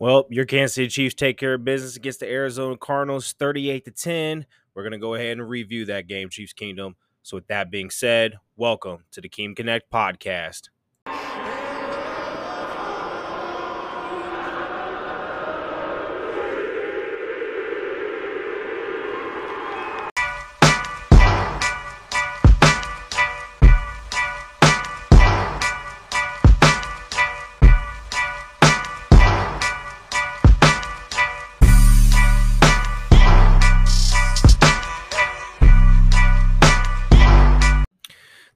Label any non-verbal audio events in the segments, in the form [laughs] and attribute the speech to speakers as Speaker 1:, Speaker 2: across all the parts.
Speaker 1: Well, your Kansas City Chiefs take care of business against the Arizona Cardinals 38 to 10. We're going to go ahead and review that game, Chiefs Kingdom. So, with that being said, welcome to the Kingdom Connect podcast.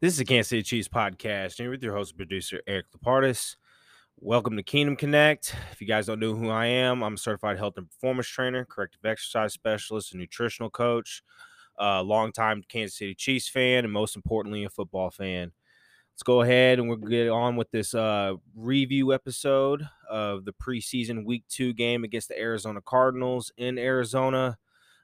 Speaker 1: This is the Kansas City Chiefs podcast, and with your host and producer, Eric Lapardis. Welcome to Kingdom Connect. If you guys don't know who I am, I'm a certified health and performance trainer, corrective exercise specialist, and nutritional coach, a longtime Kansas City Chiefs fan, and most importantly, a football fan. Let's go ahead and we'll get on with this uh, review episode of the preseason week two game against the Arizona Cardinals in Arizona.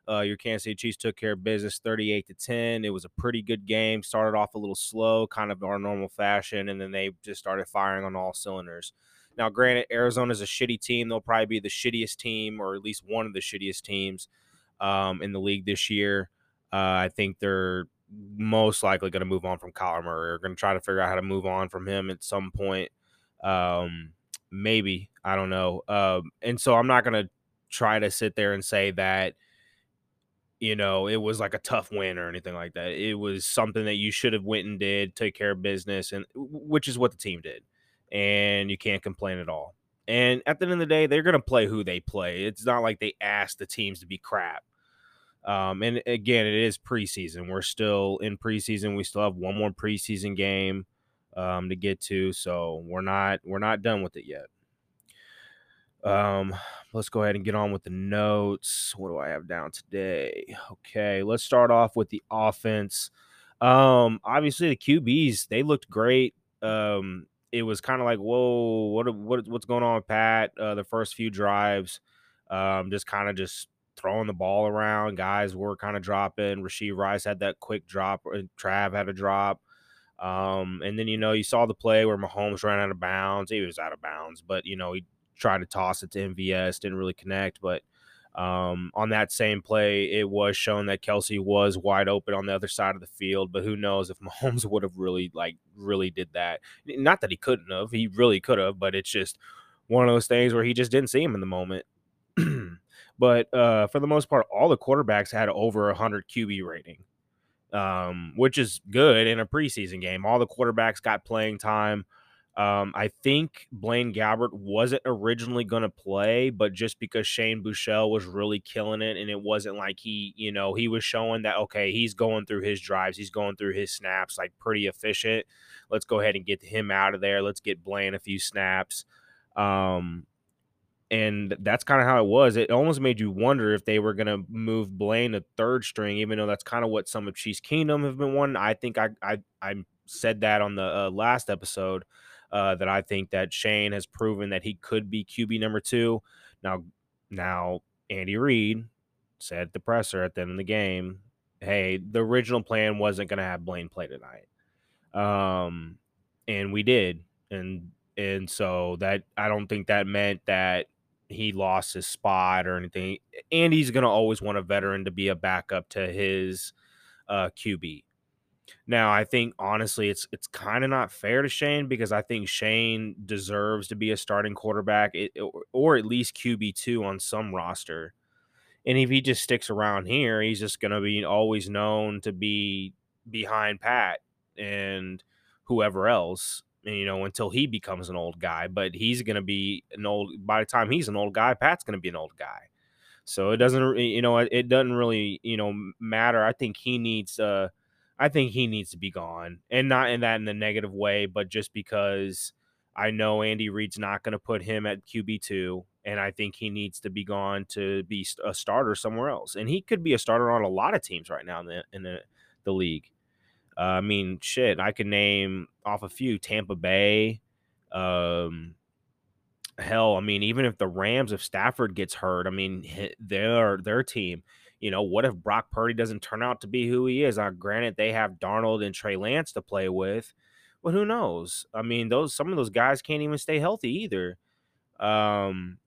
Speaker 1: Uh, your Kansas City Chiefs took care of business 38 to 10. It was a pretty good game. Started off a little slow, kind of our normal fashion, and then they just started firing on all cylinders. Now, granted, Arizona's a shitty team. They'll probably be the shittiest team, or at least one of the shittiest teams um, in the league this year. Uh, I think they're most likely going to move on from Kyler Murray. Or going to try to figure out how to move on from him at some point. Um, maybe I don't know. Um, and so I'm not going to try to sit there and say that you know it was like a tough win or anything like that. It was something that you should have went and did take care of business and which is what the team did and you can't complain at all. And at the end of the day they're going to play who they play. It's not like they asked the teams to be crap. Um, and again it is preseason. We're still in preseason. We still have one more preseason game um, to get to so we're not we're not done with it yet um, let's go ahead and get on with the notes. What do I have down today? Okay, let's start off with the offense. Um, obviously the QBs they looked great. Um, it was kind of like, whoa, what what what's going on Pat? Uh, the first few drives, um, just kind of just throwing the ball around. Guys were kind of dropping. Rashee Rice had that quick drop. Trav had a drop. Um, and then you know you saw the play where Mahomes ran out of bounds. He was out of bounds, but you know he tried to toss it to MVS, didn't really connect. But um, on that same play, it was shown that Kelce was wide open on the other side of the field. But who knows if [laughs] Mahomes would have really like really did that? Not that he couldn't have, he really could have. But it's just one of those things where he just didn't see him in the moment. [clears throat] but uh, for the most part, all the quarterbacks had over a hundred QB rating. Um, which is good in a preseason game. All the quarterbacks got playing time. Um, I think Blaine Gabbert wasn't originally going to play, but just because Shane Buechele was really killing it, and it wasn't like he, you know, he was showing that okay, he's going through his drives, he's going through his snaps like pretty efficient. Let's go ahead and get him out of there. Let's get Blaine a few snaps. Um, and that's kind of how it was. It almost made you wonder if they were going to move Blaine to third string, even though that's kind of what some of Chiefs Kingdom have been wanting. I think I I, I said that on the uh, last episode uh, that I think that Shane has proven that he could be QB number two. Now, now Andy Reid said at the presser at the end of the game, "Hey, the original plan wasn't going to have Blaine play tonight, um, and we did, and and so that I don't think that meant that." He lost his spot or anything. Andy's going to always want a veteran to be a backup to his uh, QB. Now, I think honestly, it's it's kind of not fair to Shane because I think Shane deserves to be a starting quarterback, or at least QB two on some roster. And if he just sticks around here, he's just going to be always known to be behind Pat and whoever else, you know, until he becomes an old guy. But he's going to be an old. By the time he's an old guy, Pat's going to be an old guy. So it doesn't, you know, it doesn't really, you know, matter. I think he needs. Uh, I think he needs to be gone, and not in that in the negative way, but just because I know Andy Reid's not going to put him at QB two, and I think he needs to be gone to be a starter somewhere else, and he could be a starter on a lot of teams right now in the in the, the league. Uh, I mean, shit, I can name off a few: Tampa Bay. Um, hell, I mean, even if the Rams, if Stafford gets hurt, I mean, their their team you know, what if Brock Purdy doesn't turn out to be who he is? Uh, granted, they have Darnold and Trey Lance to play with, but who knows? I mean, those some of those guys can't even stay healthy either. Um,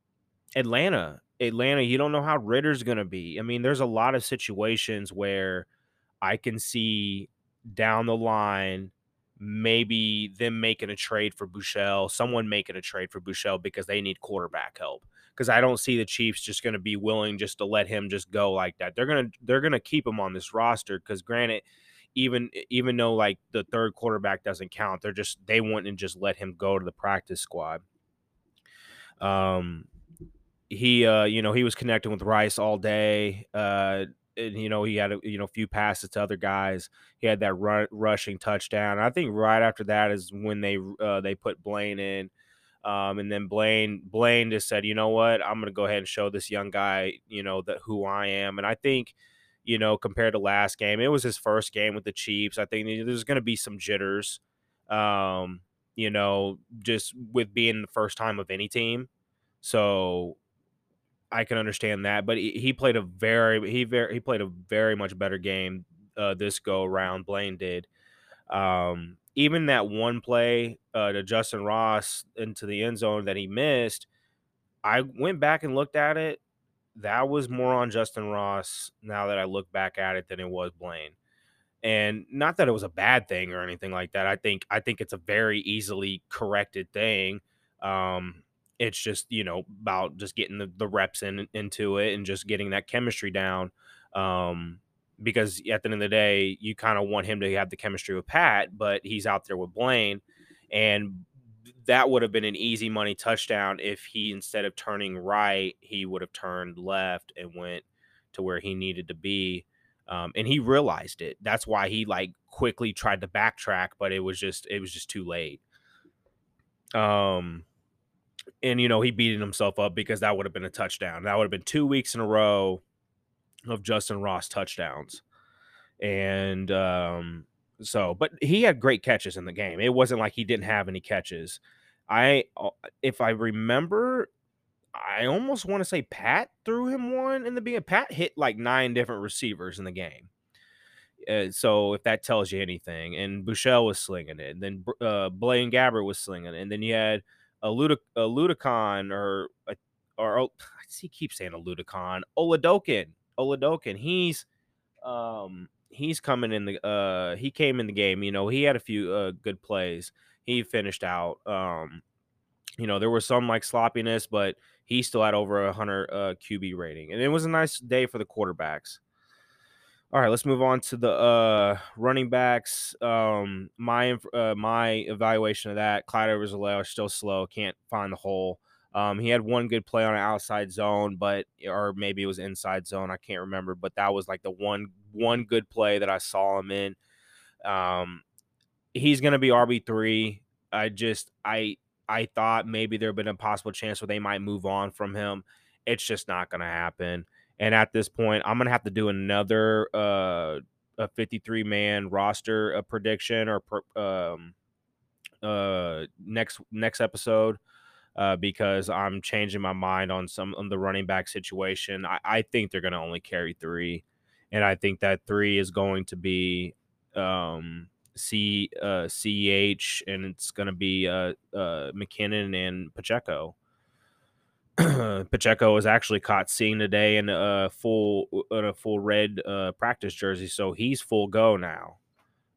Speaker 1: Atlanta. Atlanta, you don't know how Ridder's gonna be. I mean, there's a lot of situations where I can see down the line maybe them making a trade for Buechele, someone making a trade for Buechele because they need quarterback help. Because I don't see the Chiefs just going to be willing just to let him just go like that. They're gonna they're gonna keep him on this roster because granted, even even though like the third quarterback doesn't count, they're just they wouldn't just let him go to the practice squad. Um, he uh you know he was connecting with Rice all day. Uh, and you know he had a you know a few passes to other guys. He had that run, rushing touchdown. I think right after that is when they uh, they put Blaine in. Um, and then Blaine Blaine just said, you know what, I'm gonna go ahead and show this young guy, you know, that who I am. And I think, you know, compared to last game, it was his first game with the Chiefs. I think there's gonna be some jitters, um, you know, just with being the first time of any team. So I can understand that, but he, played a very he very he played a very much better game uh, this go around. Blaine did. Um, even that one play uh, to Justin Ross into the end zone that he missed, I went back and looked at it. That was more on Justin Ross now that I look back at it than it was Blaine. And not that it was a bad thing or anything like that. I think I think it's a very easily corrected thing. Um, it's just you know about just getting the, the reps in into it and just getting that chemistry down. Um, because at the end of the day, you kind of want him to have the chemistry with Pat, but he's out there with Blaine, and that would have been an easy money touchdown if he instead of turning right, he would have turned left and went to where he needed to be. Um, and he realized it. That's why he like quickly tried to backtrack, but it was just it was just too late. Um, and you know he beating himself up because that would have been a touchdown. That would have been two weeks in a row of Justin Ross touchdowns, and um, so but he had great catches in the game. It wasn't like he didn't have any catches. I uh, if I remember, I almost want to say Pat threw him one in the beginning. Pat hit like nine different receivers in the game. Uh, so if that tells you anything, and Buechele was slinging it, and then uh, Blaine Gabbert was slinging it, and then you had a, Ludic- a Ludicon or a, or oh, [sighs] I keep saying a Ludicon Oladokun Oladokun he's um he's coming in the uh he came in the game you know he had a few uh good plays he finished out um you know there was some like sloppiness but he still had over a 100 uh QB rating and it was a nice day for the quarterbacks all right, let's move on to the uh, running backs. Um, my uh, my evaluation of that, Clyde Edwards is still slow, can't find the hole. Um, he had one good play on an outside zone, but or maybe it was inside zone. I can't remember, but that was like the one one good play that I saw him in. Um, he's gonna be RB three. I just I I thought maybe there had been a possible chance where they might move on from him. It's just not gonna happen. And at this point, I'm gonna have to do another uh, a 53 man roster a prediction or um, uh, next next episode uh, because I'm changing my mind on some on the running back situation. I, I think they're gonna only carry three, and I think that three is going to be um, C uh, and it's gonna be uh, uh, McKinnon and Pacheco. [clears throat] Pacheco was actually caught seeing today in a full in a full red uh, practice jersey, so he's full go now.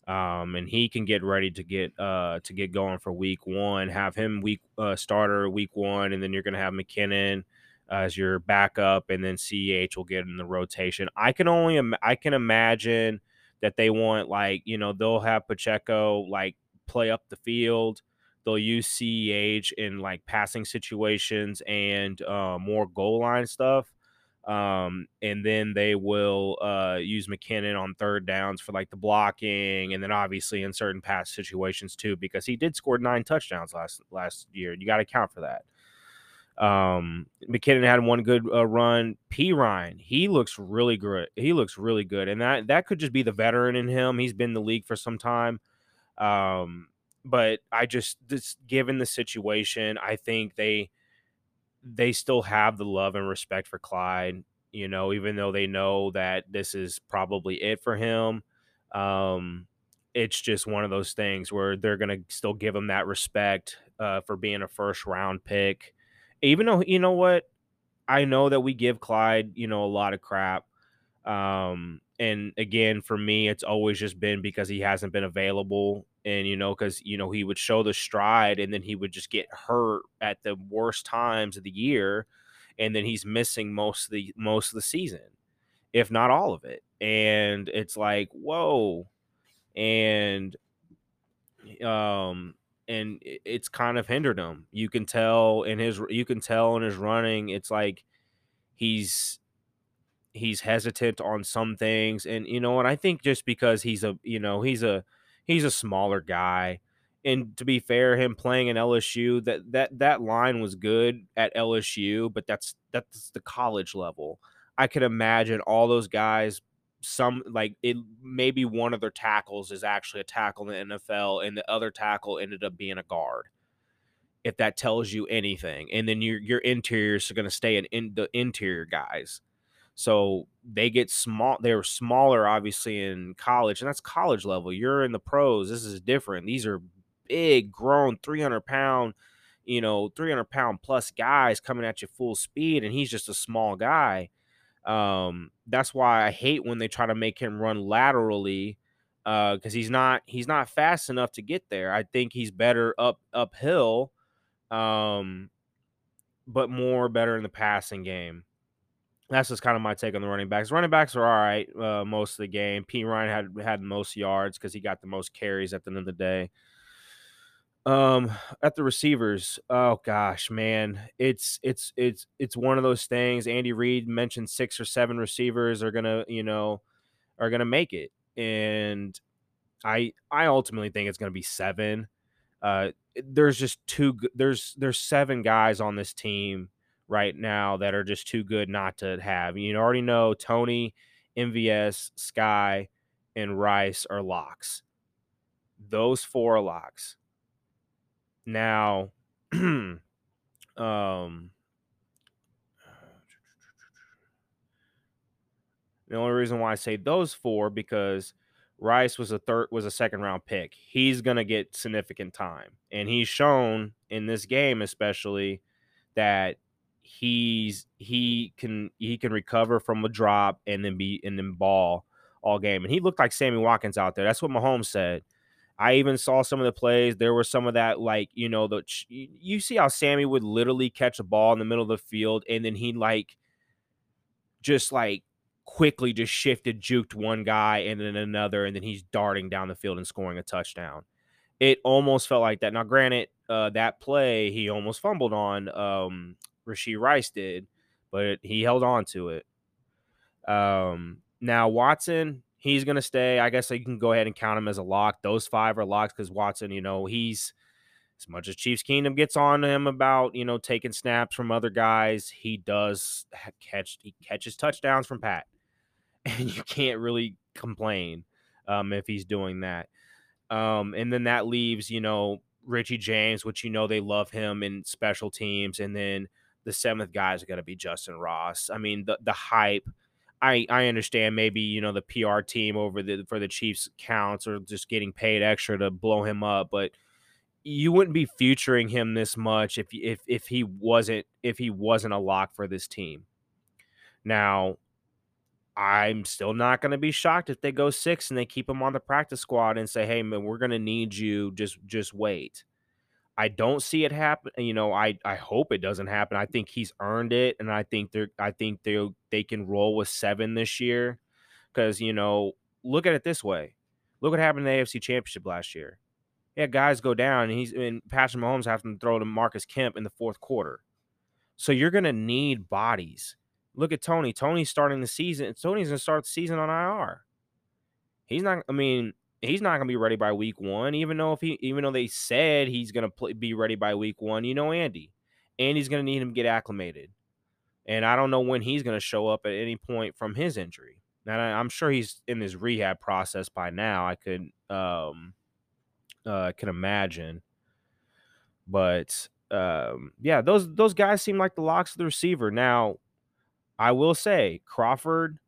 Speaker 1: Um, and he can get ready to get uh, to get going for week one. Have him week uh, starter week one, and then you're gonna have McKinnon as your backup, and then CEH will get in the rotation. I can only Im- I can imagine that they want like you know they'll have Pacheco like play up the field They'll use CEH in like passing situations and uh, more goal line stuff. Um, and then they will uh, use McKinnon on third downs for like the blocking, and then obviously in certain pass situations too, because he did score nine touchdowns last last year. You got to count for that. Um, McKinnon had one good uh, run. Perine, he looks really good. He looks really good, and that that could just be the veteran in him. He's been in the league for some time. Um, but I just just given the situation, I think they they still have the love and respect for Clyde, you know, even though they know that this is probably it for him. Um, it's just one of those things where they're going to still give him that respect uh, for being a first round pick. Even though, you know what? I know that we give Clyde, you know, a lot of crap. Um, and again, for me, it's always just been because he hasn't been available. And, you know, because, you know, he would show the stride and then he would just get hurt at the worst times of the year. And then he's missing most of the most of the season, if not all of it. And it's like, whoa. And um and it's kind of hindered him. You can tell in his you can tell in his running, it's like he's he's hesitant on some things and you know and i think just because he's a you know he's a he's a smaller guy and to be fair him playing in lsu that that that line was good at lsu but that's that's the college level. I could imagine all those guys some like it maybe one of their tackles is actually a tackle in the nfl and the other tackle ended up being a guard if that tells you anything and then your your interiors are going to stay in, in the interior guys so they get small. They were smaller, obviously, in college, and that's college level. You're in the pros. This is different. These are big, grown, 300 pound, you know, 300 pound plus guys coming at you full speed, and he's just a small guy. Um, that's why I hate when they try to make him run laterally because uh, he's not he's not fast enough to get there. I think he's better up uphill, um, but more better in the passing game that's just kind of my take on the running backs. Running backs are all right uh, most of the game. Perine had had most yards because he got the most carries at the end of the day. Um, at the receivers, oh gosh, man, it's it's it's it's one of those things. Andy Reid mentioned six or seven receivers are gonna, you know, are gonna make it, and I I ultimately think it's gonna be seven. Uh, there's just two. There's there's seven guys on this team right now that are just too good not to have. You already know Tony, MVS, Skyy, and Rice are locks. Those four are locks. Now, [clears throat] um, the only reason why I say those four because Rice was a third was a second round pick. He's gonna get significant time, and he's shown in this game especially that he's he can he can recover from a drop and then be and then ball all game. And he looked like Sammy Watkins out there. That's what Mahomes said. I even saw some of the plays. There was some of that, like you know, the you see how Sammy would literally catch a ball in the middle of the field, and then he like just like quickly just shifted, juked one guy and then another, and then he's darting down the field and scoring a touchdown. It almost felt like that. Now, granted, uh, that play he almost fumbled on. Um, Rashee Rice did, but he held on to it. Um, now Watson, he's gonna stay. I guess you can go ahead and count him as a lock. Those five are locks because Watson, you know, he's as much as Chiefs Kingdom gets on him about you know taking snaps from other guys, he does catch he catches touchdowns from Pat, [laughs] and you can't really complain um, if he's doing that. Um, and then that leaves you know Richie James, which you know they love him in special teams, and then the seventh guy is going to be Justin Ross. I mean, the the hype. I I understand maybe you know the PR team over the for the Chiefs counts or just getting paid extra to blow him up, but you wouldn't be featuring him this much if if if he wasn't if he wasn't a lock for this team. Now, I'm still not going to be shocked if they go six and they keep him on the practice squad and say, "Hey, man, we're going to need you. Just just wait." I don't see it happen. You know, I I hope it doesn't happen. I think he's earned it, and I think they're I think they they can roll with seven this year, because you know, look at it this way. Look what happened in the AFC Championship last year. Yeah, guys go down, and he's and Patrick Mahomes having to throw to Marcus Kemp in the fourth quarter. So you're gonna need bodies. Look at Tony. Tony's starting the season. Tony's gonna start the season on IR. He's not. I mean, he's not going to be ready by week one. Even though if he, even though they said he's going to be ready by week one, you know, Andy, Andy's going to need him to get acclimated, and I don't know when he's going to show up at any point from his injury. Now I'm sure he's in his rehab process by now. I could, um, uh, can imagine, but um, yeah, those those guys seem like the locks of the receiver. Now, I will say Crawford,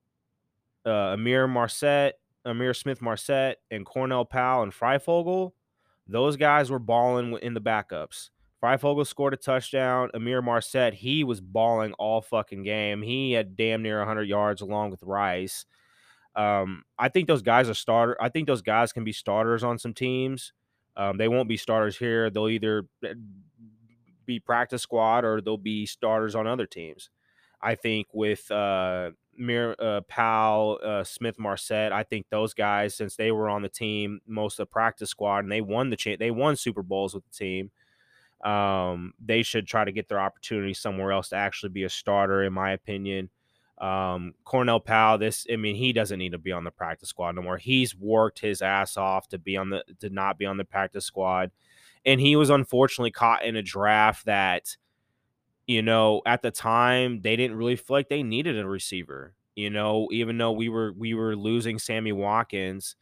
Speaker 1: uh, Ihmir Marsette, Ihmir Smith Marsette and Cornell Powell and Fryfogle, those guys were balling in the backups. Fryfogle scored a touchdown. Ihmir Marsette, he was balling all fucking game. He had damn near 100 yards along with Rice. Um, I think those guys are starter. I think those guys can be starters on some teams. Um, they won't be starters here. They'll either eh, be practice squad or they'll be starters on other teams. I think with uh, Mir uh, Powell, uh, Smith, Marsette, I think those guys, since they were on the team most of the practice squad and they won the cha- they won Super Bowls with the team, um, they should try to get their opportunity somewhere else to actually be a starter, in my opinion. Um, Cornell Powell, this, I mean, he doesn't need to be on the practice squad no more. He's worked his ass off to be on the, to not be on the practice squad. And he was unfortunately caught in a draft that, you know, at the time they didn't really feel like they needed a receiver. You know, even though we were we were losing Sammy Watkins,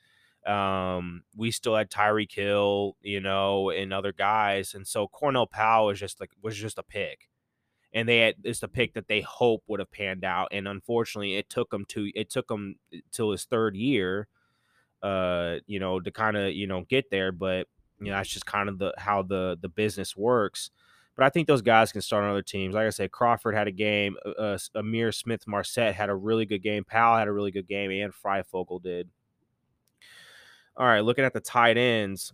Speaker 1: um, we still had Tyreek Hill, you know, and other guys, and so Cornell Powell was just like was just a pick and they had it's the pick that they hope would have panned out and unfortunately it took them to it took him till his third year uh you know to kind of you know get there but you know that's just kind of the how the the business works but I think those guys can start on other teams. Like I said, Crawford had a game. Uh, uh Ihmir Smith Marsette had a really good game. Powell had a really good game, and Fryfogle did. All right, looking at the tight ends,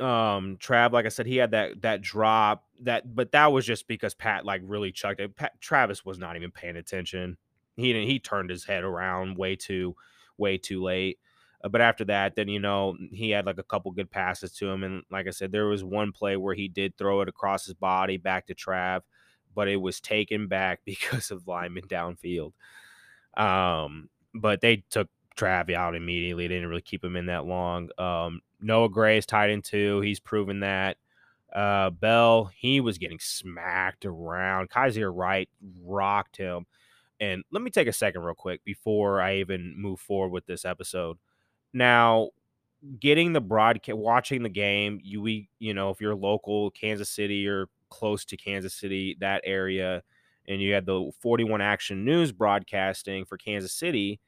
Speaker 1: um Trav, like I said, he had that that drop that, but that was just because Pat like really chucked it. Pat, Travis was not even paying attention. He didn't. He turned his head around way too, way too late. Uh, but after that, then you know he had like a couple good passes to him, and like I said, there was one play where he did throw it across his body back to Trav, but it was taken back [laughs] because of lineman downfield. Um, but they took Trav out immediately. They didn't really keep him in that long. Um, Noah Gray is tight end two. He's proven that. Uh, Bell, he was getting smacked around. Kyzir White rocked him. And let me take a second, real quick, before I even move forward with this episode. Now, getting the broadcast, watching the game, you we, you know, if you're local, Kansas City or close to Kansas City, that area, and you had the 41 Action News broadcasting for Kansas City,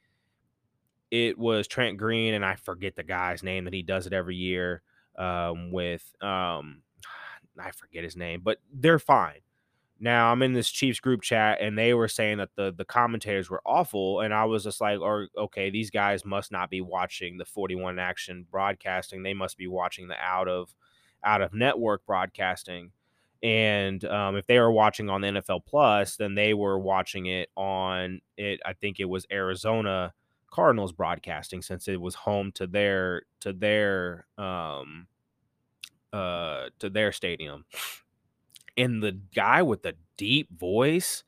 Speaker 1: it was Trent Green, and I forget the guy's name that he does it every year um, with. Um, [sighs] I forget his name, but they're fine. Now I'm in this Chiefs group chat, and they were saying that the the commentators were awful, and I was just like, "Or okay, these guys must not be watching the 41 Action broadcasting. They must be watching the out of out of network broadcasting." And um, if they were watching on the NFL Plus, then they were watching it on it. I think it was Arizona Cardinals broadcasting since it was home to their to their um uh to their stadium. And the guy with the deep voice,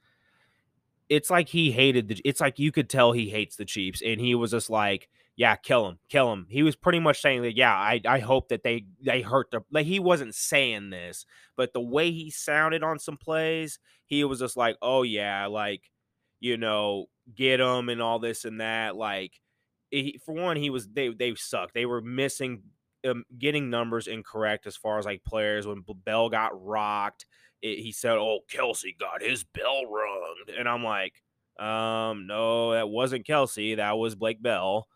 Speaker 1: it's like he hated the it's like you could tell he hates the Chiefs and he was just like yeah, kill him, kill him. He was pretty much saying that, yeah, I, I hope that they they hurt the like he wasn't saying this, but the way he sounded on some plays, he was just like, oh yeah, like, you know, get him and all this and that. Like, he, for one, he was they they sucked. They were missing um, getting numbers incorrect as far as like players. When Bell got rocked, it, he said, "Oh, Kelce got his bell rung," and I'm like, um, no, that wasn't Kelce. That was Blake Bell.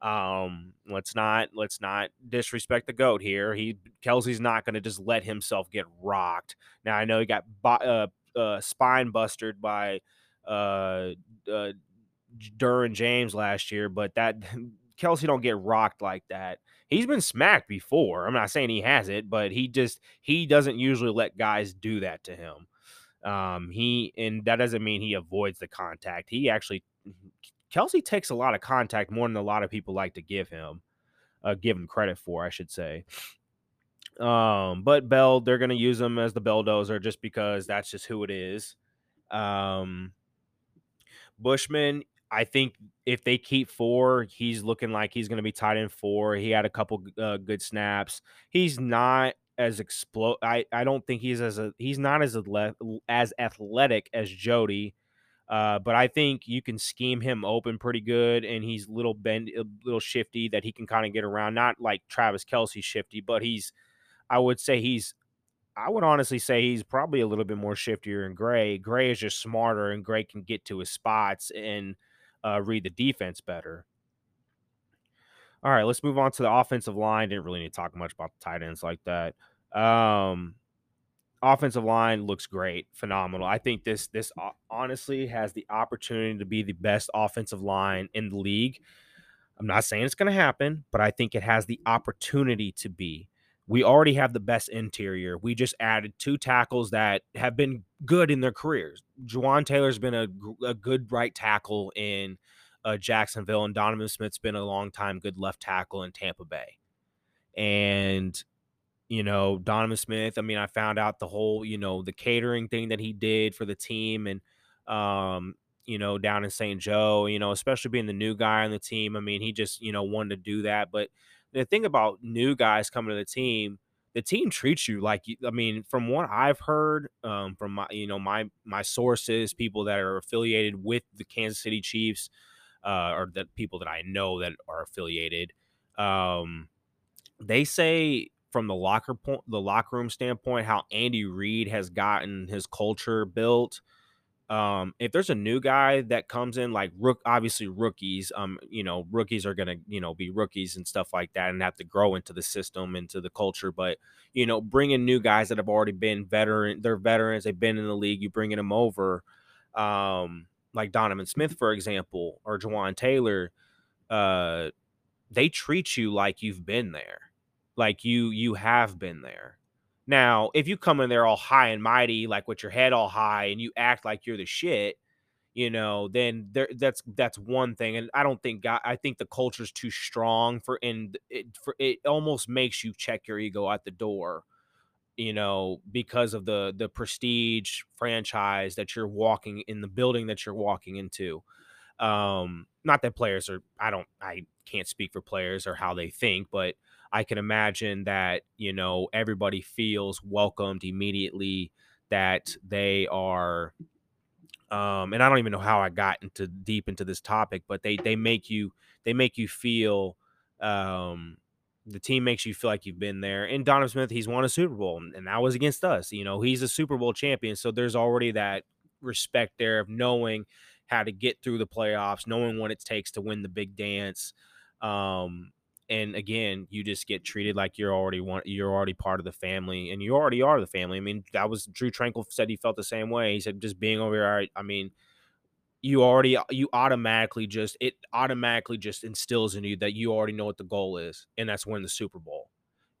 Speaker 1: Um, let's not let's not disrespect the goat here. He Kelce's not going to just let himself get rocked. Now I know he got uh, uh, spine busted by uh, uh, Derwin James last year, but that [laughs] Kelce don't get rocked like that. He's been smacked before. I'm not saying he has it, but he just he doesn't usually let guys do that to him. Um, he and that doesn't mean he avoids the contact. He actually Kelce takes a lot of contact more than a lot of people like to give him, uh, give him credit for, I should say. Um, but Bell, they're gonna use him as the belldozer just because that's just who it is. Um, Bushman, I think if they keep four, he's looking like he's going to be tight end four. He had a couple uh, good snaps. He's not as explode. I I don't think he's as a he's not as as athletic as Jody. Uh, but I think you can scheme him open pretty good, and he's little bend, a little shifty that he can kind of get around. Not like Travis Kelce shifty, but he's, I would say he's I would honestly say he's probably a little bit more shiftier than Gray. Gray is just smarter, and Gray can get to his spots and uh, read the defense better. All right, let's move on to the offensive line. Didn't really need to talk much about the tight ends like that. Um, offensive line looks great, phenomenal. I think this this honestly has the opportunity to be the best offensive line in the league. I'm not saying it's going to happen, but I think it has the opportunity to be. We already have the best interior. We just added two tackles that have been good in their careers. Jawaan Taylor's been a, a good right tackle in uh, Jacksonville, and Donovan Smith's been a long time good left tackle in Tampa Bay. And you know, Donovan Smith. I mean, I found out the whole, you know, the catering thing that he did for the team and um, you know, down in St. Joe, you know, especially being the new guy on the team. I mean, he just, you know, wanted to do that. But the thing about new guys coming to the team, the team treats you like I mean, from what I've heard, um, from my, you know, my my sources, people that are affiliated with the Kansas City Chiefs, uh, or the people that I know that are affiliated, um, they say from the locker point, the locker room standpoint, how Andy Reid has gotten his culture built. Um, if there's a new guy that comes in, like rook, obviously rookies, um, you know, rookies are gonna, you know, be rookies and stuff like that, and have to grow into the system, into the culture. But you know, bringing new guys that have already been veteran, they're veterans, they've been in the league, you bringing them over, um, like Donovan Smith, for example, or Jawaan Taylor, uh, they treat you like you've been there like you you have been there. Now, if you come in there all high and mighty, like with your head all high, and you act like you're the shit, you know, then there that's that's one thing. And I don't think God, I think the culture's too strong for and it for it almost makes you check your ego at the door, you know, because of the the prestige franchise that you're walking in the building that you're walking into. Um, not that players are I don't I can't speak for players or how they think, but I can imagine that, you know, everybody feels welcomed immediately that they are um and I don't even know how I got into deep into this topic, but they they make you they make you feel um the team makes you feel like you've been there. And Donovan Smith, he's won a Super Bowl, and that was against us. You know, he's a Super Bowl champion, so there's already that respect there of knowing how to get through the playoffs, knowing what it takes to win the big dance. Um, and again, you just get treated like you're already one, you're already part of the family, and you already are the family. I mean, that was Drue Tranquill said he felt the same way. He said just being over here, I mean, you already you automatically just it automatically just instills in you that you already know what the goal is, and that's win the Super Bowl.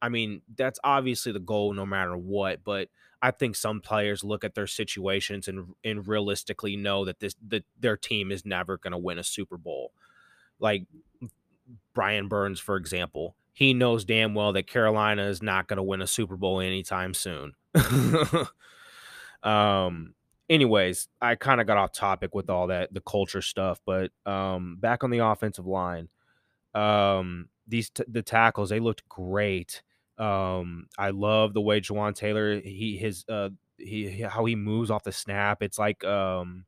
Speaker 1: I mean, that's obviously the goal no matter what, but I think some players look at their situations and and realistically know that this that their team is never going to win a Super Bowl. Like Brian Burns, for example, he knows damn well that Carolina is not going to win a Super Bowl anytime soon. [laughs] um, anyways, I kind of got off topic with all that the culture stuff, but um, back on the offensive line, um, these t- the tackles they looked great. Um, I love the way Jawaan Taylor he his uh he how he moves off the snap. It's like um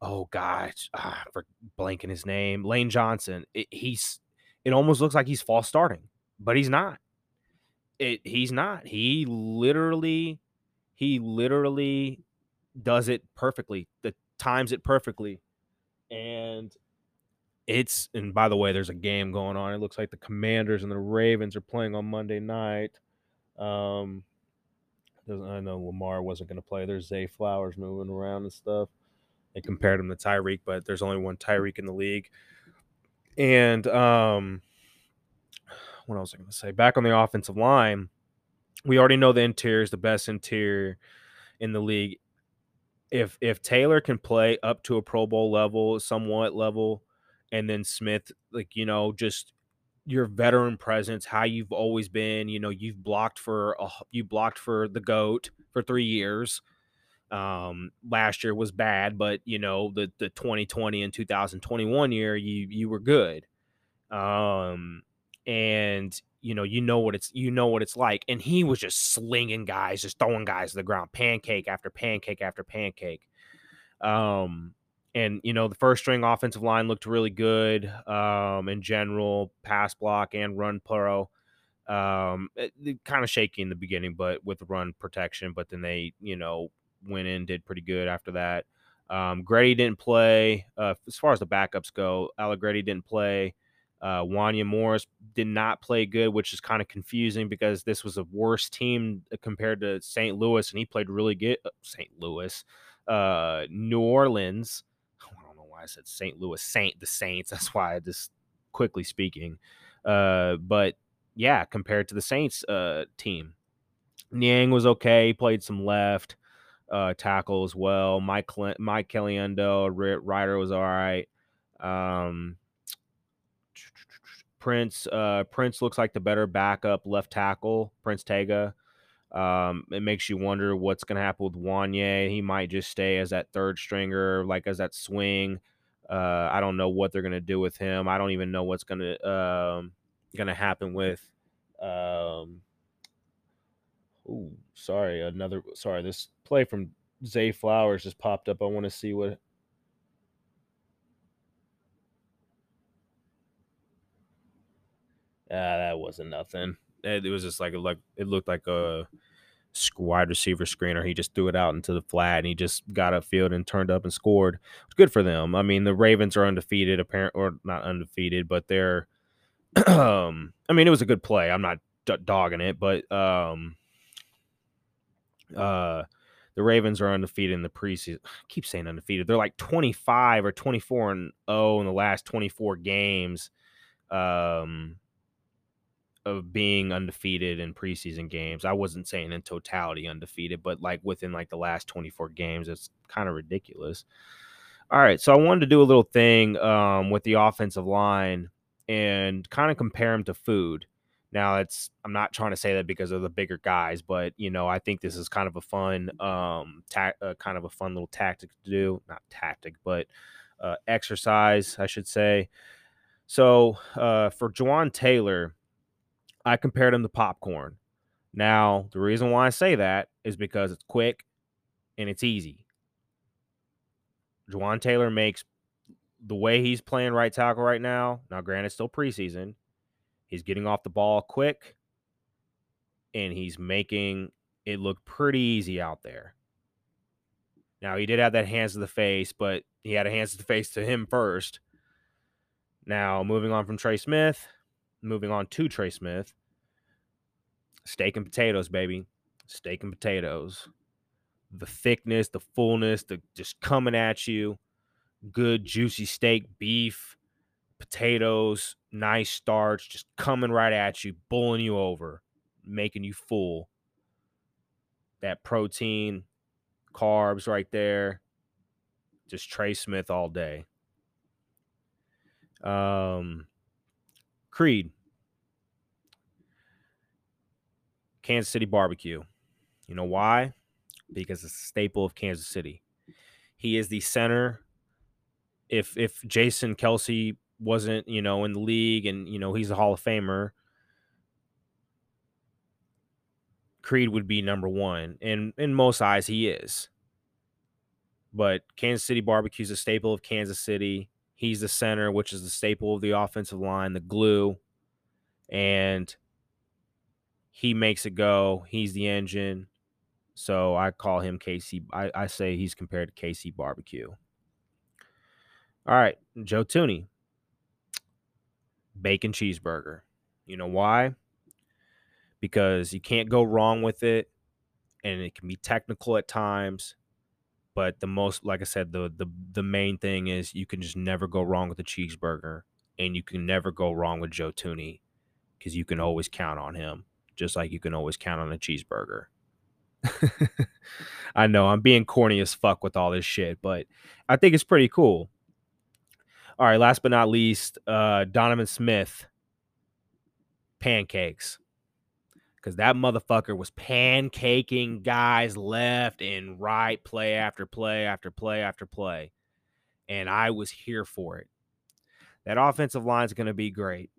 Speaker 1: oh gosh, ah, for blanking his name, Lane Johnson. It, he's it almost looks like he's false starting, but he's not. It he's not. He literally he literally does it perfectly. The times it perfectly. And it's and by the way, there's a game going on. It looks like the Commanders and the Ravens are playing on Monday night. Um I know Lamar wasn't going to play. There's Zay Flowers moving around and stuff. They compared him to Tyreek, but there's only one Tyreek in the league. And um, what else was I going to say? Back on the offensive line, we already know the interior is the best interior in the league. If if Taylor can play up to a Pro Bowl level, somewhat level, and then Smith, like you know, just your veteran presence, how you've always been. You know, you've blocked for a, you blocked for the goat for three years. Um, last year was bad, but you know the the 2020 and 2021 year, you you were good. Um, and you know you know what it's you know what it's like, and he was just slinging guys, just throwing guys to the ground, pancake after pancake after pancake. Um, and you know the first string offensive line looked really good um, in general, pass block and run pro. Um, it, it kind of shaky in the beginning, but with run protection. But then they, you know, went in, did pretty good after that. Um, Grady didn't play. Uh, as far as the backups go, Allegretti didn't play. Uh, Wanya Morris did not play good, which is kind of confusing because this was a worse team compared to St. Louis, and he played really good. Uh, St. Louis, uh, New Orleans. [laughs] I don't know why I said St. Louis Saint the Saints. [laughs] That's why I just quickly speaking. Uh, but yeah, compared to the Saints uh, team, Niang was okay. He played some left uh, tackle as well. Mike Mike Caliendo, Ryder was all right. Um, Prince uh, Prince looks like the better backup left tackle. Prince Tega. Um, it makes you wonder what's going to happen with Wanya. He might just stay as that third stringer, like as that swing. Uh, I don't know what they're going to do with him. I don't even know what's going to um, going to happen with. Um, oh, sorry, another sorry. This play from Zay Flowers just popped up. I want to see what Ah, that wasn't nothing. It, was just like like it looked like a wide receiver screener. He just threw it out into the flat, and he just got upfield and turned up and scored. It's good for them. I mean, the Ravens are undefeated, apparent or not undefeated, but they're. [clears throat] um, I mean, it was a good play. I'm not d- dogging it, but um, uh, the Ravens are undefeated in the preseason. [sighs] I keep saying undefeated. They're like 25 or 24 and 0 in the last 24 games. Um, of being undefeated in preseason games. I wasn't saying in totality undefeated, but like within like the last 24 games, it's kind of ridiculous. All right, so I wanted to do a little thing um, with the offensive line and kind of compare them to food. Now, it's I'm not trying to say that because of the bigger guys, but you know, I think this is kind of a fun, um, ta- uh, kind of a fun little tactic to do. Not tactic, but uh, exercise, I should say. So uh, for Jawaan Taylor, I compared him to popcorn. Now, the reason why I say that is because it's quick and it's easy. Jawaan Taylor makes the way he's playing right tackle right now. Now, granted, still preseason. He's getting off the ball quick and he's making it look pretty easy out there. Now, he did have that hands to the face, but he had a hands to the face to him first. Now, moving on from Trey Smith, moving on to Trey Smith, steak and potatoes, baby. Steak and potatoes. The thickness, the fullness, the just coming at you. Good juicy steak, beef, potatoes, nice starch, just coming right at you, bulling you over, making you full. That protein, carbs right there. Just Trey Smith all day. Um, Creed, Kansas City barbecue. You know why? Because it's a staple of Kansas City. He is the center. If if Jason Kelce wasn't, you know, in the league and you know he's a Hall of Famer, Creed would be number one. And in most eyes, he is. But Kansas City barbecue is a staple of Kansas City. He's the center, which is the staple of the offensive line, the glue. And he makes it go. He's the engine. So I call him KC. I, I say he's compared to KC Barbecue. All right, Joe Thuney. Bacon cheeseburger. You know why? Because you can't go wrong with it, and it can be technical at times. But the most, like I said, the the the main thing is you can just never go wrong with a cheeseburger, and you can never go wrong with Joe Thuney because you can always count on him just like you can always count on a cheeseburger. [laughs] I know I'm being corny as fuck with all this shit, but I think it's pretty cool. All right, last but not least, uh, Donovan Smith pancakes. Because that motherfucker was pancaking guys left and right, play after play after play after play. And I was here for it. That offensive line is going to be great.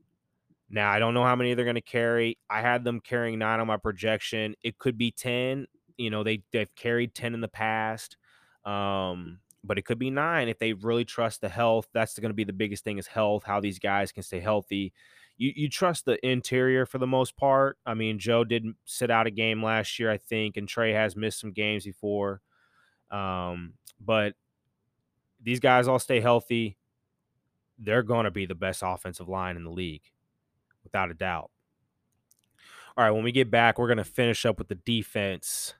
Speaker 1: Now, I don't know how many they're going to carry. I had them carrying nine on my projection. It could be 10. You know, they, they've carried 10 in the past. Um, but it could be nine if they really trust the health. That's going to be the biggest thing is health, how these guys can stay healthy. You, you trust the interior for the most part. I mean, Joe didn't sit out a game last year, I think, and Trey has missed some games before. Um, but these guys all stay healthy they're going to be the best offensive line in the league, without a doubt. All right, when we get back, we're going to finish up with the defense.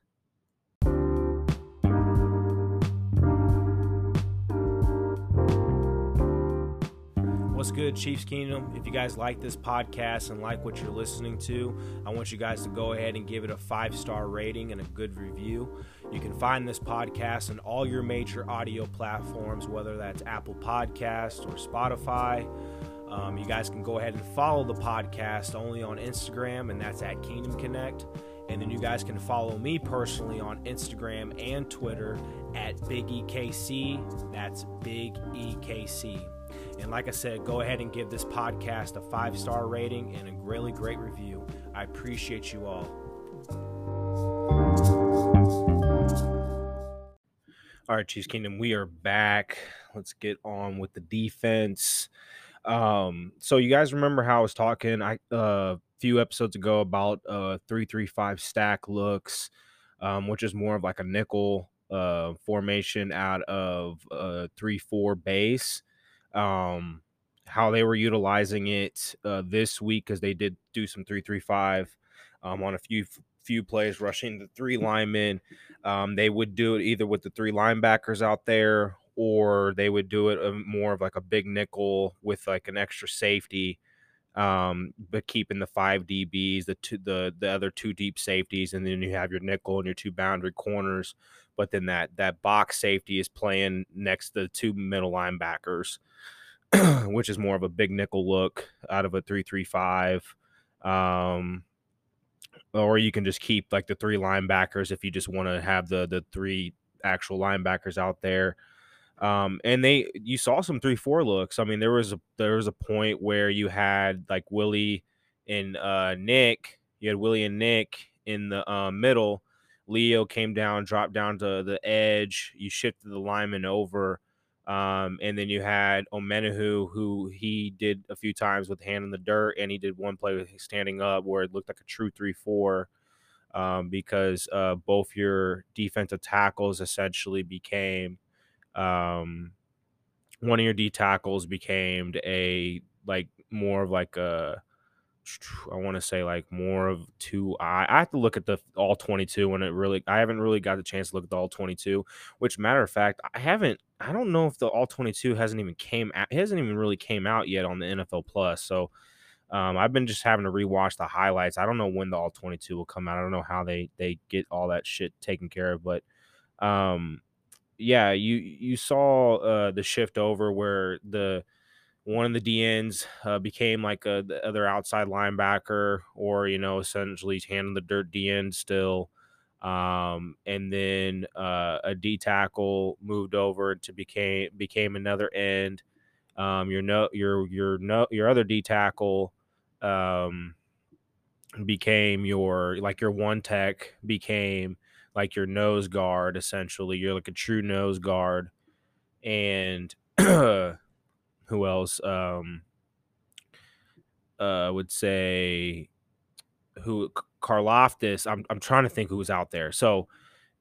Speaker 1: What's good, Chiefs Kingdom? If you guys like this podcast and like what you're listening to, I want you guys to go ahead and give it a five star rating and a good review. You can find this podcast on all your major audio platforms, whether that's Apple Podcasts or Spotify. Um, you guys can go ahead and follow the podcast only on Instagram, and that's at Kingdom Connect. And then you guys can follow me personally on Instagram and Twitter at Big EKC. That's Big EKC. And like I said, go ahead and give this podcast a five star rating and a really great review. I appreciate you all. All right, Chiefs Kingdom, we are back. Let's get on with the defense. Um, so you guys remember how I was talking I uh, a few episodes ago about uh three three five stack looks, um, which is more of like a nickel uh formation out of uh three four base um, how they were utilizing it uh, this week because they did do some three three five um, on a few few plays, rushing the three linemen. Um, they would do it either with the three linebackers out there, or they would do it um, more of like a big nickel with like an extra safety. Um, but keeping the five DBs, the two, the the other two deep safeties, and then you have your nickel and your two boundary corners. But then that that box safety is playing next to the two middle linebackers. [clears throat] which is more of a big nickel look out of a 335 um or you can just keep like the three linebackers if you just want to have the the three actual linebackers out there um and they you saw some 3-4 looks i mean there was a there was a point where you had like willie and uh nick you had willie and nick in the uh, middle leo came down dropped down to the edge you shifted the lineman over um, and then you had Omenihu, who he did a few times with hand in the dirt, and he did one play with standing up where it looked like a true 3 4 um, because uh, both your defensive tackles essentially became um, one of your D tackles became a like more of like a I want to say like more of two I I have to look at the all 22 when it really I haven't really got the chance to look at the all 22 which matter of fact I haven't I don't know if the all 22 hasn't even came out it hasn't even really came out yet on the NFL plus so um, I've been just having to rewatch the highlights I don't know when the all 22 will come out I don't know how they they get all that shit taken care of but um yeah you you saw uh the shift over where the one of the DNs uh, became like a, the other outside linebacker, or you know, essentially he's handling the dirt DN still. Um, and then uh, a D tackle moved over to became became another end. Um, your no your your no your other D tackle um, became your like your one tech became like your nose guard essentially. You're like a true nose guard, and [clears throat] who else? Um, uh, would say who Karlaftis. I'm I'm trying to think who was out there. So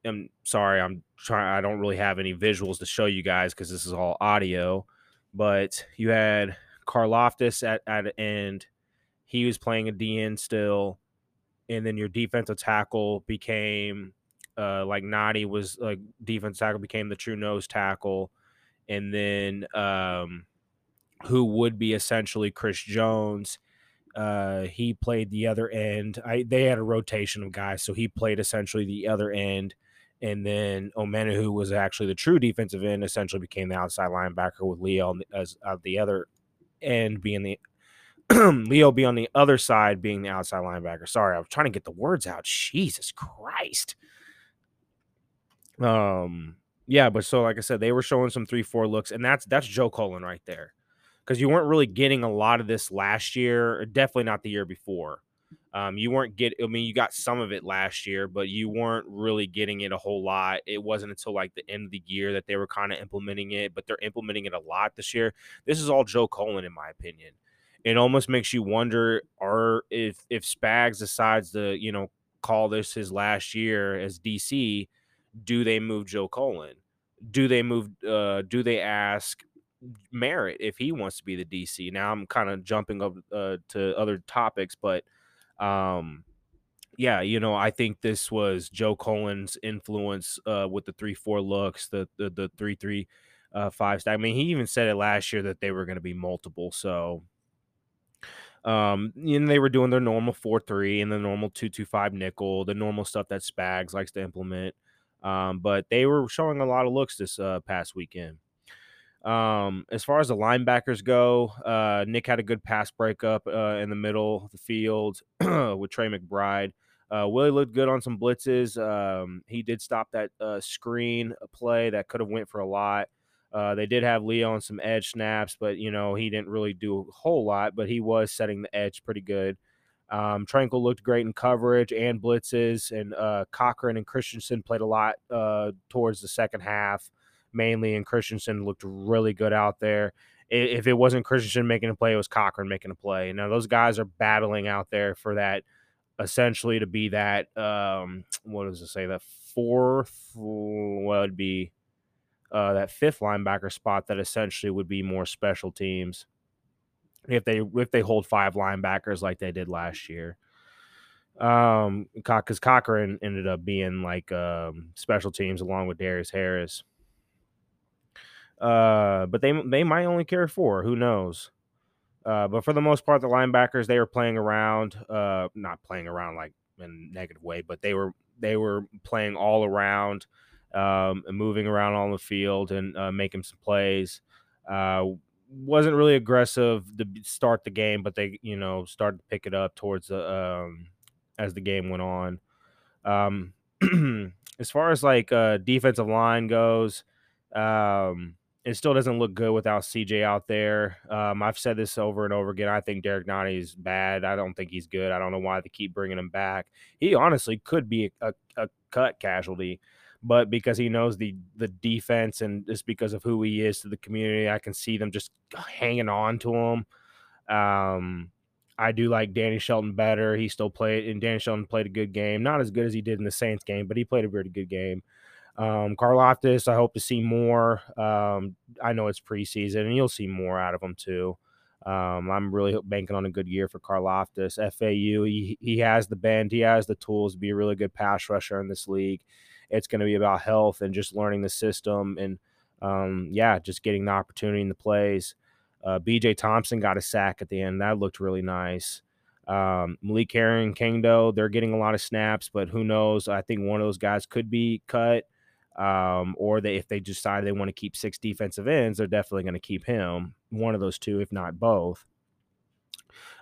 Speaker 1: I'm sorry, I'm trying. I don't really have any visuals to show you guys because this is all audio. But you had Karlaftis at at end. He was playing a DN still, and then your defensive tackle became uh, like Nnadi was like defense tackle became the true nose tackle, and then um, who would be essentially Chris Jones. Uh, he played the other end. I they had a rotation of guys, so he played essentially the other end. And then Omenihu, who was actually the true defensive end, essentially became the outside linebacker with Leo as uh, the other end being the [clears throat] Leo be on the other side being the outside linebacker. Sorry, I was trying to get the words out. Jesus Christ. Um, yeah, but so like I said, they were showing some three four looks, and that's that's Joe Cullen right there because you weren't really getting a lot of this last year, definitely not the year before. Um, you weren't get. I mean, you got some of it last year, but you weren't really getting it a whole lot. It wasn't until like the end of the year that they were kind of implementing it, but they're implementing it a lot this year. This is all Joe Cullen, in my opinion. It almost makes you wonder, are if if Spags decides to, you know, call this his last year as DC, do they move Joe Cullen? Do they move? Uh, do they ask merit if he wants to be the DC. Now I'm kind of jumping up uh, to other topics, but um, yeah, you know, I think this was Joe Cullen's influence uh, with the three four looks, the the the three three uh, five stack. I mean, he even said it last year that they were going to be multiple. So, um, and they were doing their normal four three and the normal two two five nickel, the normal stuff that Spags likes to implement. Um, but they were showing a lot of looks this uh, past weekend. Um, as far as the linebackers go, uh, Nick had a good pass breakup uh, in the middle of the field [clears throat] with Trey McBride. Uh, Willie looked good on some blitzes. Um, he did stop that uh, screen play that could have went for a lot. Uh, they did have Leo on some edge snaps, but you know he didn't really do a whole lot. But he was setting the edge pretty good. Um, Tranquill looked great in coverage and blitzes, and uh, Cochrane and Christiansen played a lot uh, towards the second half, mainly. And Christiansen looked really good out there. If it wasn't Christiansen making a play, it was Cochrane making a play. Now those guys are battling out there for that, essentially to be that. Um, [tsk] what does it say? That fourth, well, it'd be uh, that fifth linebacker spot that essentially would be more special teams if they if they hold five linebackers like they did last year. Um, because Cochrane ended up being like um, special teams along with Darius Harris. Uh, but they they might only carry four. Who knows? Uh, but for the most part, the linebackers they were playing around. Uh, not playing around like in negative way, but they were they were playing all around, um, and moving around on the field and uh, making some plays. Uh, wasn't really aggressive to start the game, but they, you know, started to pick it up towards the um, as the game went on. Um, [clears throat] as far as like uh, defensive line goes, um, it still doesn't look good without CJ out there. Um, I've said this over and over again. I think Derrick is bad. I don't think he's good. I don't know why they keep bringing him back. He honestly could be a, a, a cut casualty but because he knows the the defense and just because of who he is to the community, I can see them just hanging on to him. Um, I do like Danny Shelton better. He still played, and Danny Shelton played a good game. Not as good as he did in the Saints game, but he played a very good game. Um, Karlaftis, I hope to see more. Um, I know it's preseason, and you'll see more out of him too. Um, I'm really banking on a good year for Karlaftis. FAU, he, he has the bend, he has the tools to be a really good pass rusher in this league. It's going to be about health and just learning the system and um, yeah, just getting the opportunity in the plays. Uh, BJ Thompson got a sack at the end. That looked really nice. Um, Malik Herring, Kaindoh, they're getting a lot of snaps, but who knows? I think one of those guys could be cut. Um, or they, if they decide they want to keep six defensive ends, they're definitely going to keep him. One of those two, if not both.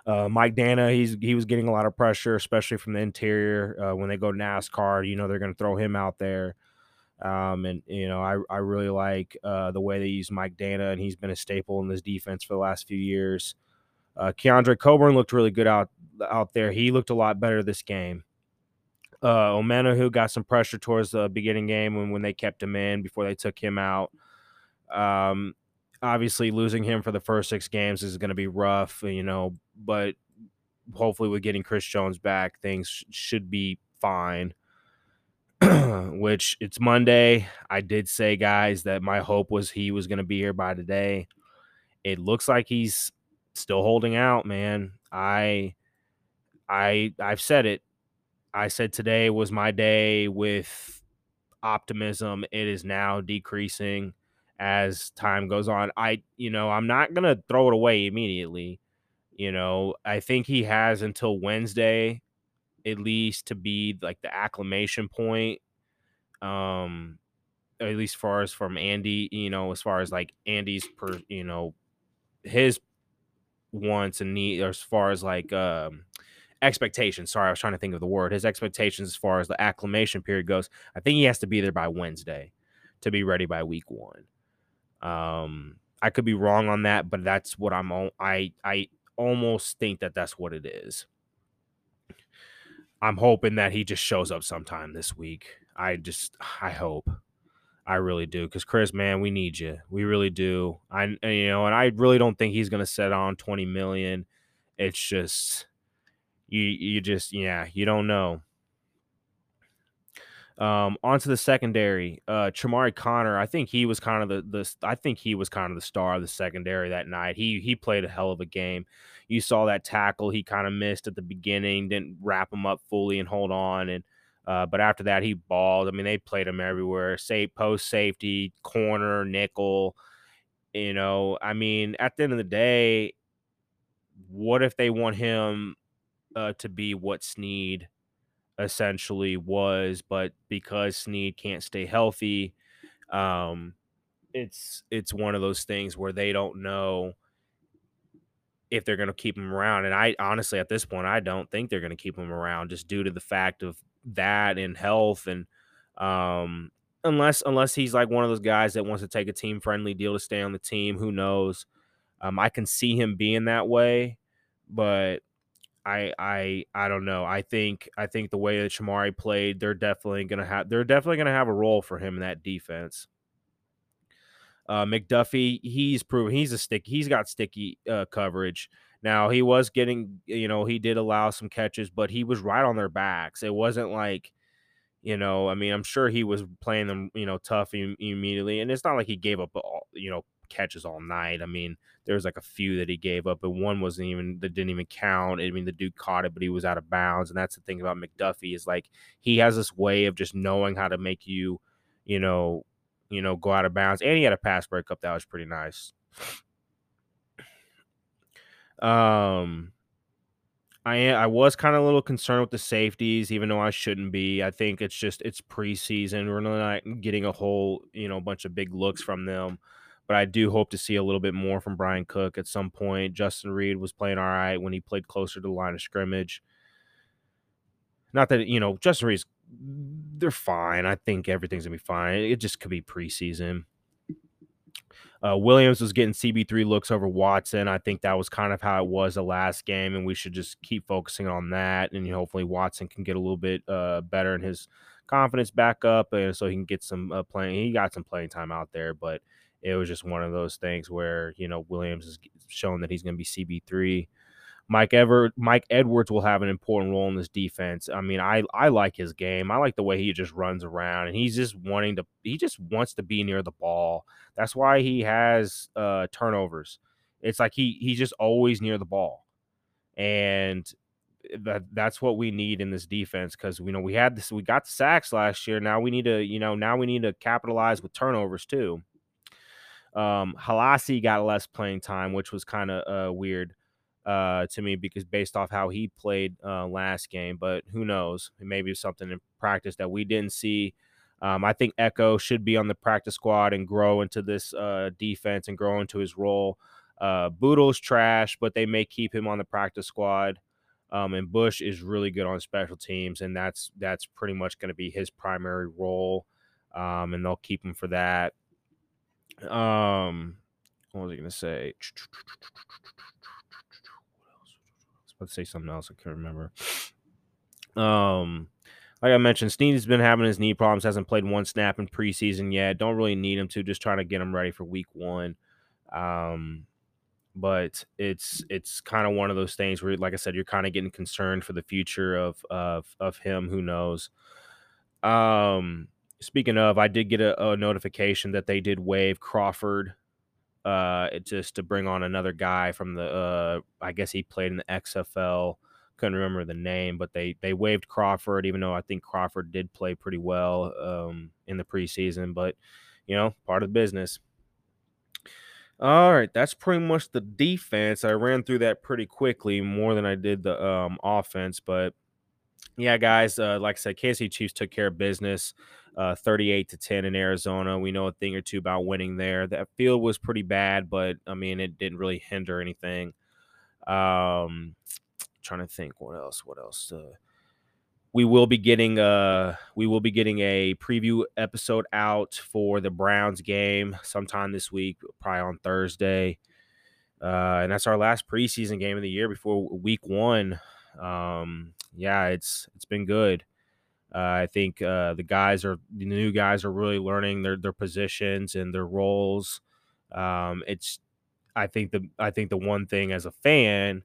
Speaker 1: Uh, Mike Danna, he's he was getting a lot of pressure, especially from the interior. Uh, when they go NASCAR, you know they're going to throw him out there. Um, and you know, I I really like uh, the way they use Mike Danna, and he's been a staple in this defense for the last few years. Uh, Keondre Coburn looked really good out out there. He looked a lot better this game. Uh, Omenihu got some pressure towards the beginning game when when they kept him in before they took him out. Um, obviously losing him for the first six games is going to be rough, you know, but hopefully with getting Chris Jones back, things should be fine. [clears throat] Which it's Monday. I did say, guys, that my hope was he was going to be here by today. It looks like he's still holding out, man. I, I, I've said it. I said today was my day with optimism. It is now decreasing as time goes on. I, you know, I'm not going to throw it away immediately. You know, I think he has until Wednesday at least to be like the acclimation point. Um, at least far as from Andy, you know, as far as like Andy's per, you know, his wants and needs, as far as like um expectations. Sorry, I was trying to think of the word. His expectations as far as the acclimation period goes. I think he has to be there by Wednesday to be ready by week one. Um, I could be wrong on that, but that's what I'm. I I almost think that that's what it is. I'm hoping that he just shows up sometime this week. I just I hope. I really do because Chris, man, we need you. We really do. I you know, and I really don't think he's gonna set on 20 million. It's just you you just yeah, you don't know. Um, onto the secondary, uh, Chamarri Conner. I think he was kind of the the. I think he was kind of the star of the secondary that night. He he played a hell of a game. You saw that tackle he kind of missed at the beginning, didn't wrap him up fully and hold on, and uh, but after that he balled. I mean, they played him everywhere. Say post safety, corner, nickel. You know, I mean, at the end of the day, what if they want him uh, to be what Sneed essentially was, but because Sneed can't stay healthy, um, it's it's one of those things where they don't know if they're going to keep him around. And I honestly, at this point, I don't think they're going to keep him around just due to the fact of that and health and um, unless unless he's like one of those guys that wants to take a team friendly deal to stay on the team. Who knows? Um, I can see him being that way, but I I I don't know. I think I think the way that Chamarri played, they're definitely gonna have they're definitely gonna have a role for him in that defense. Uh, McDuffie, he's proven he's a stick. He's got sticky uh, coverage. Now he was getting, you know, he did allow some catches, but he was right on their backs. It wasn't like, you know, I mean, I'm sure he was playing them, you know, tough immediately, and it's not like he gave up, all, you know, catches all night. I mean, there was like a few that he gave up, but one wasn't even that didn't even count. I mean, the dude caught it, but he was out of bounds. And that's the thing about McDuffie is like he has this way of just knowing how to make you, you know, you know, go out of bounds. And he had a pass breakup that was pretty nice. Um I I was kind of a little concerned with the safeties, even though I shouldn't be. I think it's just it's preseason. We're not getting a whole you know bunch of big looks from them, but I do hope to see a little bit more from Bryan Cook at some point. Justin Reid was playing all right when he played closer to the line of scrimmage. Not that you know Justin Reid's they're fine. I think everything's gonna be fine. It just could be preseason. Uh, Williams was getting CB3 looks over Watson. I think that was kind of how it was the last game, and we should just keep focusing on that. And hopefully, Watson can get a little bit uh, better in his confidence back up, and so he can get some uh, playing. He got some playing time out there, but it was just one of those things where you know Williams is showing that he's going to be CB3. Mike Ever Mike Edwards will have an important role in this defense. I mean, I I like his game. I like the way he just runs around and he's just wanting to he just wants to be near the ball. That's why he has uh turnovers. It's like he he's just always near the ball. And that that's what we need in this defense because you know we had this we got the sacks last year. Now we need to, you know, now we need to capitalize with turnovers too. Um Halasi got less playing time, which was kind of uh, weird uh, to me because based off how he played uh, last game, but who knows? Maybe something in practice that we didn't see. Um, I think Ekow should be on the practice squad and grow into this uh, defense and grow into his role. Uh, Boodle's trash, but they may keep him on the practice squad. Um, and Bush is really good on special teams, and that's that's pretty much going to be his primary role. Um, and they'll keep him for that. Um, what was I to say? let's say something else. I can't remember. Um, like I mentioned, Sneed's been having his knee problems. Hasn't played one snap in preseason yet. Don't really need him to. Just trying to get him ready for week one. Um, but it's it's kind of one of those things where, like I said, you're kind of getting concerned for the future of of of him. Who knows? Um, speaking of, I did get a, a notification that they did waive Crawford uh, just to bring on another guy from the. Uh, I guess he played in the XFL. Couldn't remember the name, but they they waived Crawford, even though I think Crawford did play pretty well um, in the preseason. But you know, part of the business. All right, that's pretty much the defense. I ran through that pretty quickly, more than I did the um, offense. But yeah, guys, uh, like I said, KC Chiefs took care of business uh, 38 to 10 in Arizona. We know a thing or two about winning there. That field was pretty bad, but I mean, it didn't really hinder anything. Um, [tsk] trying to think what else. What else? Uh, we will be getting uh we will be getting a preview episode out for the Browns game sometime this week, probably on Thursday. Uh, and that's our last preseason game of the year before week one. Um, yeah, it's it's been good. Uh, I think uh, the guys are the new guys are really learning their their positions and their roles. Um, it's I think the I think the one thing as a fan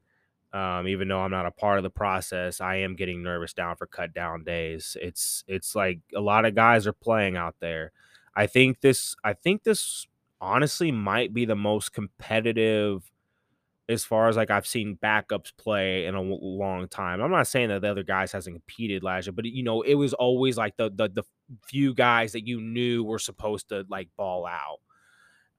Speaker 1: Um, even though I'm not a part of the process, I am getting nervous down for cut down days. It's it's like a lot of guys are playing out there. I think this I think this honestly might be the most competitive as far as like I've seen backups play in a long time. I'm not saying that the other guys hasn't competed last year, but you know, it was always like the the the few guys that you knew were supposed to like ball out.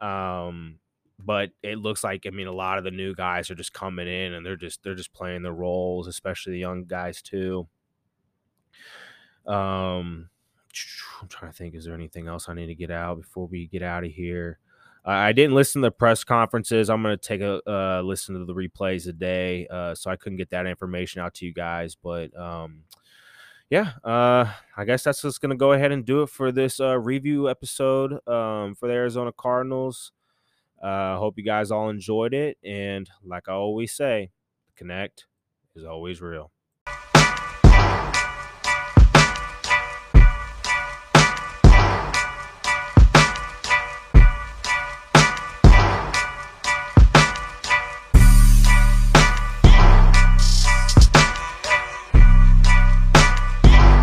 Speaker 1: Um but it looks like I mean a lot of the new guys are just coming in and they're just they're just playing their roles, especially the young guys too. Um [sniffs] I'm trying to think is there anything else I need to get out before we get out of here? I didn't listen to the press conferences. I'm going to take a uh, listen to the replays today, uh, so I couldn't get that information out to you guys. But um, yeah, uh, I guess that's just going to go ahead and do it for this uh, review episode um, for the Arizona Cardinals. I uh, hope you guys all enjoyed it. And like I always say, connect is always real.